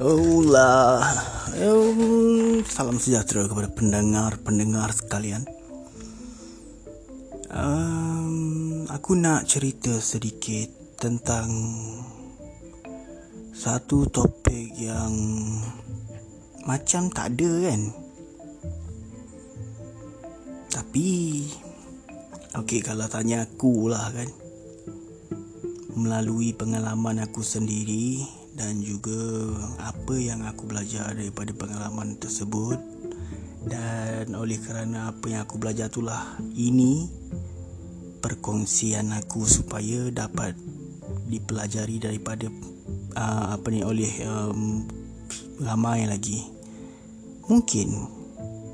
Allah Salam sejahtera kepada pendengar-pendengar sekalian. Um, Aku nak cerita sedikit tentang Satu topik yang Macam tak ada kan. Tapi Okey kalau tanya aku lah kan. Melalui pengalaman aku sendiri dan juga apa yang aku belajar daripada pengalaman tersebut. Dan oleh kerana apa yang aku belajar itulah ini perkongsian aku supaya dapat dipelajari daripada uh, apa ni oleh um, ramai lagi. Mungkin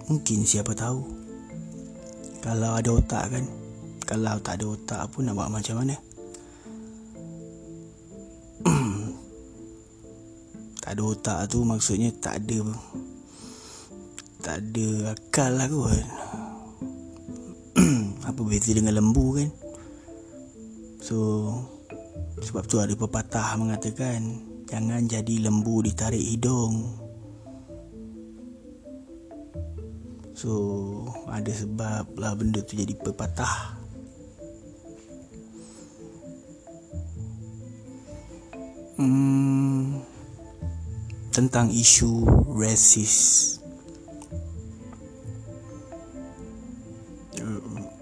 mungkin siapa tahu. Kalau ada otak kan kalau tak ada otak pun nak buat macam mana tak ada otak tu maksudnya tak ada tak ada akal lah kot. Apa beza dengan lembu kan? So sebab tu ada pepatah mengatakan jangan jadi lembu ditarik hidung. So ada sebab lah benda tu jadi pepatah. Hmm, tentang isu rasis.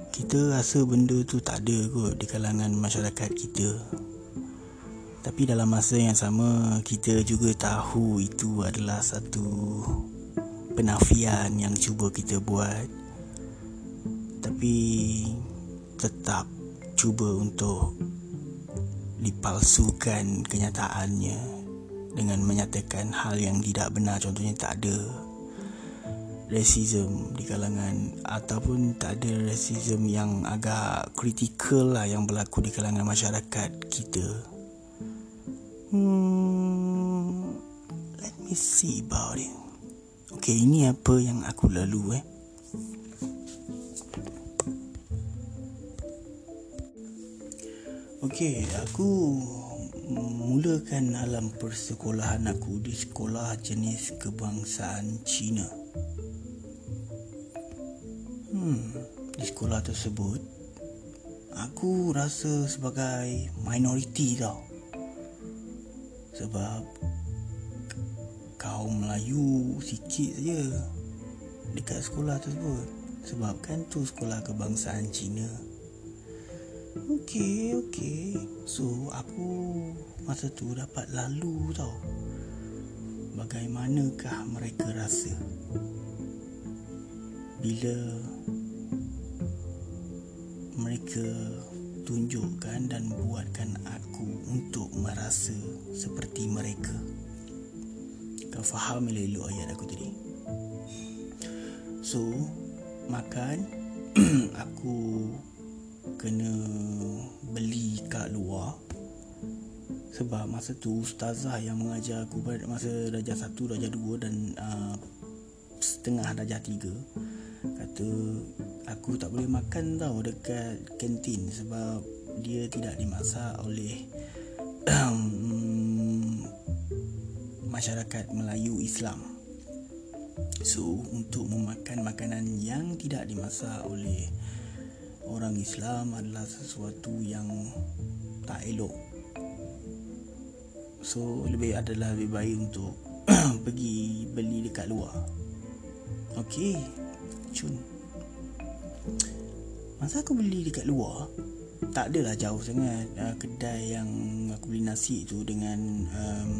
Kita rasa benda tu tak ada kot di kalangan masyarakat kita. Tapi dalam masa yang sama kita juga tahu itu adalah satu penafian yang cuba kita buat. Tapi tetap cuba untuk dipalsukan kenyataannya dengan menyatakan hal yang tidak benar. Contohnya tak ada racism di kalangan ataupun tak ada racism yang agak kritikal lah yang berlaku di kalangan masyarakat kita. Hmm, let me see about it. Okay, ini apa yang aku lalu eh? Okay, aku mulakan alam persekolahan aku di sekolah jenis kebangsaan Cina. Hmm, di sekolah tersebut aku rasa sebagai minoriti tau. Sebab kaum Melayu sikit saja dekat sekolah tersebut. Sebab kan tu sekolah kebangsaan Cina. Okey, okey. So, aku masa tu dapat lalu tau. Bagaimanakah mereka rasa bila mereka tunjukkan dan buatkan aku untuk merasa seperti mereka. Kau faham elok ayat aku tadi? So, makan aku kena beli kat luar sebab masa tu ustazah yang mengajar aku pada masa darjah 1, darjah 2 dan uh, setengah darjah 3 kata aku tak boleh makan tau dekat kantin sebab dia tidak dimasak oleh masyarakat Melayu Islam. So untuk memakan makanan yang tidak dimasak oleh orang Islam adalah sesuatu yang tak elok. So lebih adalah lebih baik untuk pergi beli dekat luar. Okey. Cun. Masa aku beli dekat luar, tak adalah jauh sangat uh, kedai yang aku beli nasi tu dengan um,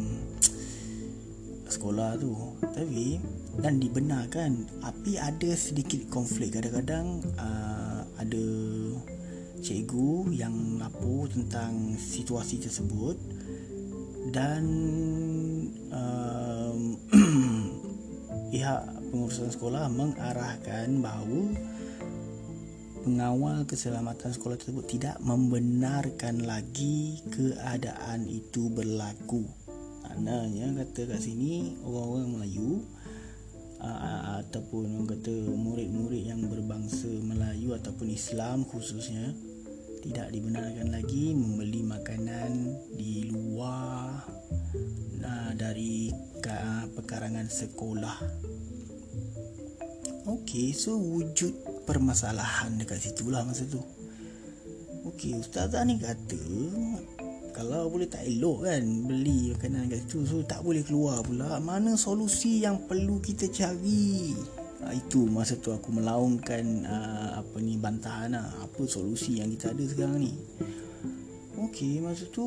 sekolah tu. Tapi dan dibenarkan, tapi ada sedikit konflik kadang-kadang uh, ada cikgu yang lapor tentang situasi tersebut dan um, pihak pengurusan sekolah mengarahkan bahawa pengawal keselamatan sekolah tersebut tidak membenarkan lagi keadaan itu berlaku. Maknanya kata kat sini orang-orang Melayu uh, ataupun orang kata murid-murid yang berbangsa Melayu ataupun Islam khususnya tidak dibenarkan lagi membeli makanan di luar uh, dari uh, pekarangan sekolah. Okey, so wujud permasalahan dekat situ lah masa tu. Okey, ustazah ni kata kalau boleh tak elok kan beli makanan kat situ. So tak boleh keluar pula. Mana solusi yang perlu kita cari? Ha, itu masa tu aku melaungkan uh, apa ni bantahan lah. apa solusi yang kita ada sekarang ni? Okey, masa tu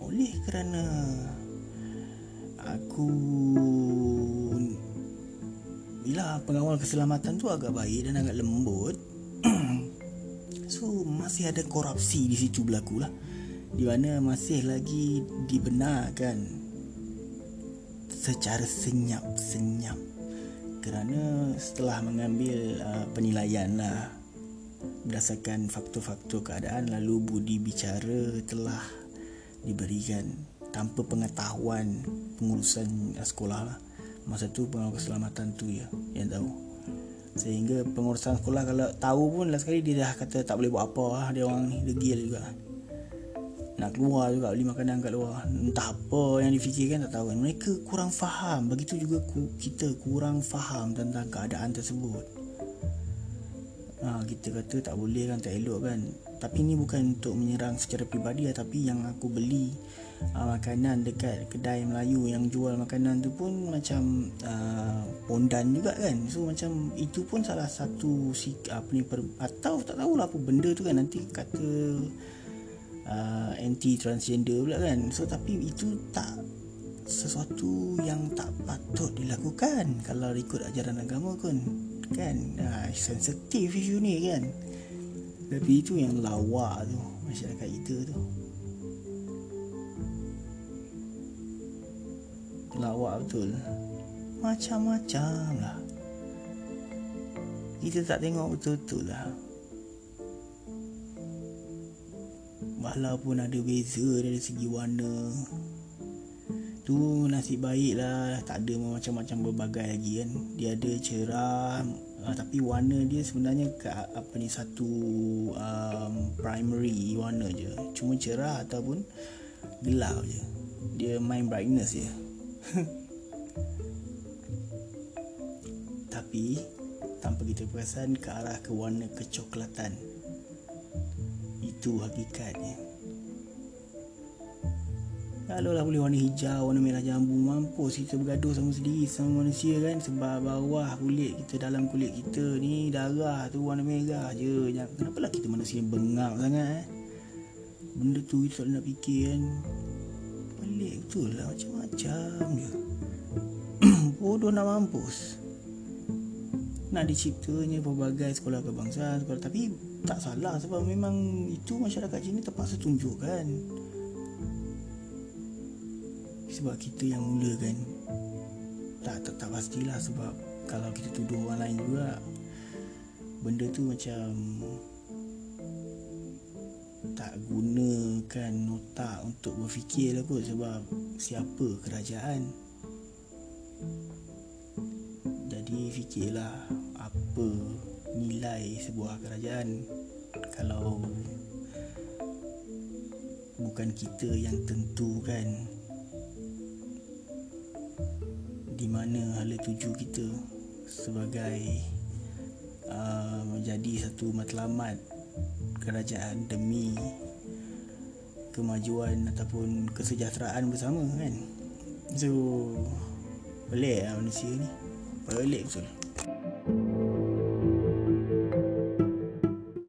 oleh kerana aku bila pengawal keselamatan tu agak baik dan agak lembut. So masih ada korupsi di situ berlaku lah di mana masih lagi dibenarkan secara senyap-senyap. Kerana setelah mengambil uh, penilaian lah berdasarkan faktor-faktor keadaan lalu budi bicara telah diberikan tanpa pengetahuan pengurusan sekolah lah. masa tu pengawal keselamatan tu ya yang tahu. Sehingga pengurusan sekolah kalau tahu pun last sekali dia dah kata tak boleh buat apa lah dia orang ni degil juga nak keluar juga beli makanan kat luar. Entah apa yang difikirkan tak tahu mereka kurang faham. Begitu juga kita kurang faham tentang keadaan tersebut. Ha, kita kata tak boleh kan tak elok kan. Tapi ni bukan untuk menyerang secara peribadi lah, tapi yang aku beli uh, makanan dekat kedai Melayu yang jual makanan tu pun macam uh, pondan juga kan. So macam itu pun salah satu si apa ni per, atau tak tahulah apa benda tu kan. Nanti kata uh, anti transgender pula kan. So tapi itu tak sesuatu yang tak patut dilakukan kalau ikut ajaran agama pun kan? Uh, sensitif isu ni kan? Tapi itu yang lawa tu masyarakat kita tu. Lawa betul. Macam-macam lah. Kita tak tengok betul-betul lah Walaupun ada beza dari segi warna. Tu nasib baik lah. Tak ada macam-macam berbagai lagi kan. Dia ada cerah uh, Tapi warna dia sebenarnya ke, Apa ni satu um, Primary warna je. Cuma cerah ataupun Gelap je. Dia main brightness je. Tapi Tanpa kita perasan Ke arah ke warna kecoklatan itu hakikatnya. Kalau lah boleh warna hijau Warna merah jambu Mampus kita bergaduh sama sendiri Sama manusia kan. Sebab bawah kulit kita Dalam kulit kita ni Darah tu warna merah je. Kenapa lah kita manusia bengang sangat eh? Benda tu kita tak nak fikir kan? Pelik betul lah Macam-macam je. Bodoh nak mampus. Nak diciptanya pelbagai sekolah kebangsaan sekolah tapi tak salah sebab memang itu masyarakat sini terpaksa tunjukkan. Sebab kita yang mulakan tak tak, tak pastilah sebab kalau kita tuduh orang lain juga benda tu macam tak gunakan otak untuk berfikir lah kot sebab siapa kerajaan. Jadi fikirlah apa nilai sebuah kerajaan kalau bukan kita yang tentukan di mana hala tuju kita sebagai uh, menjadi satu matlamat kerajaan demi kemajuan ataupun kesejahteraan bersama kan. So pelik lah manusia ni. Pelik betul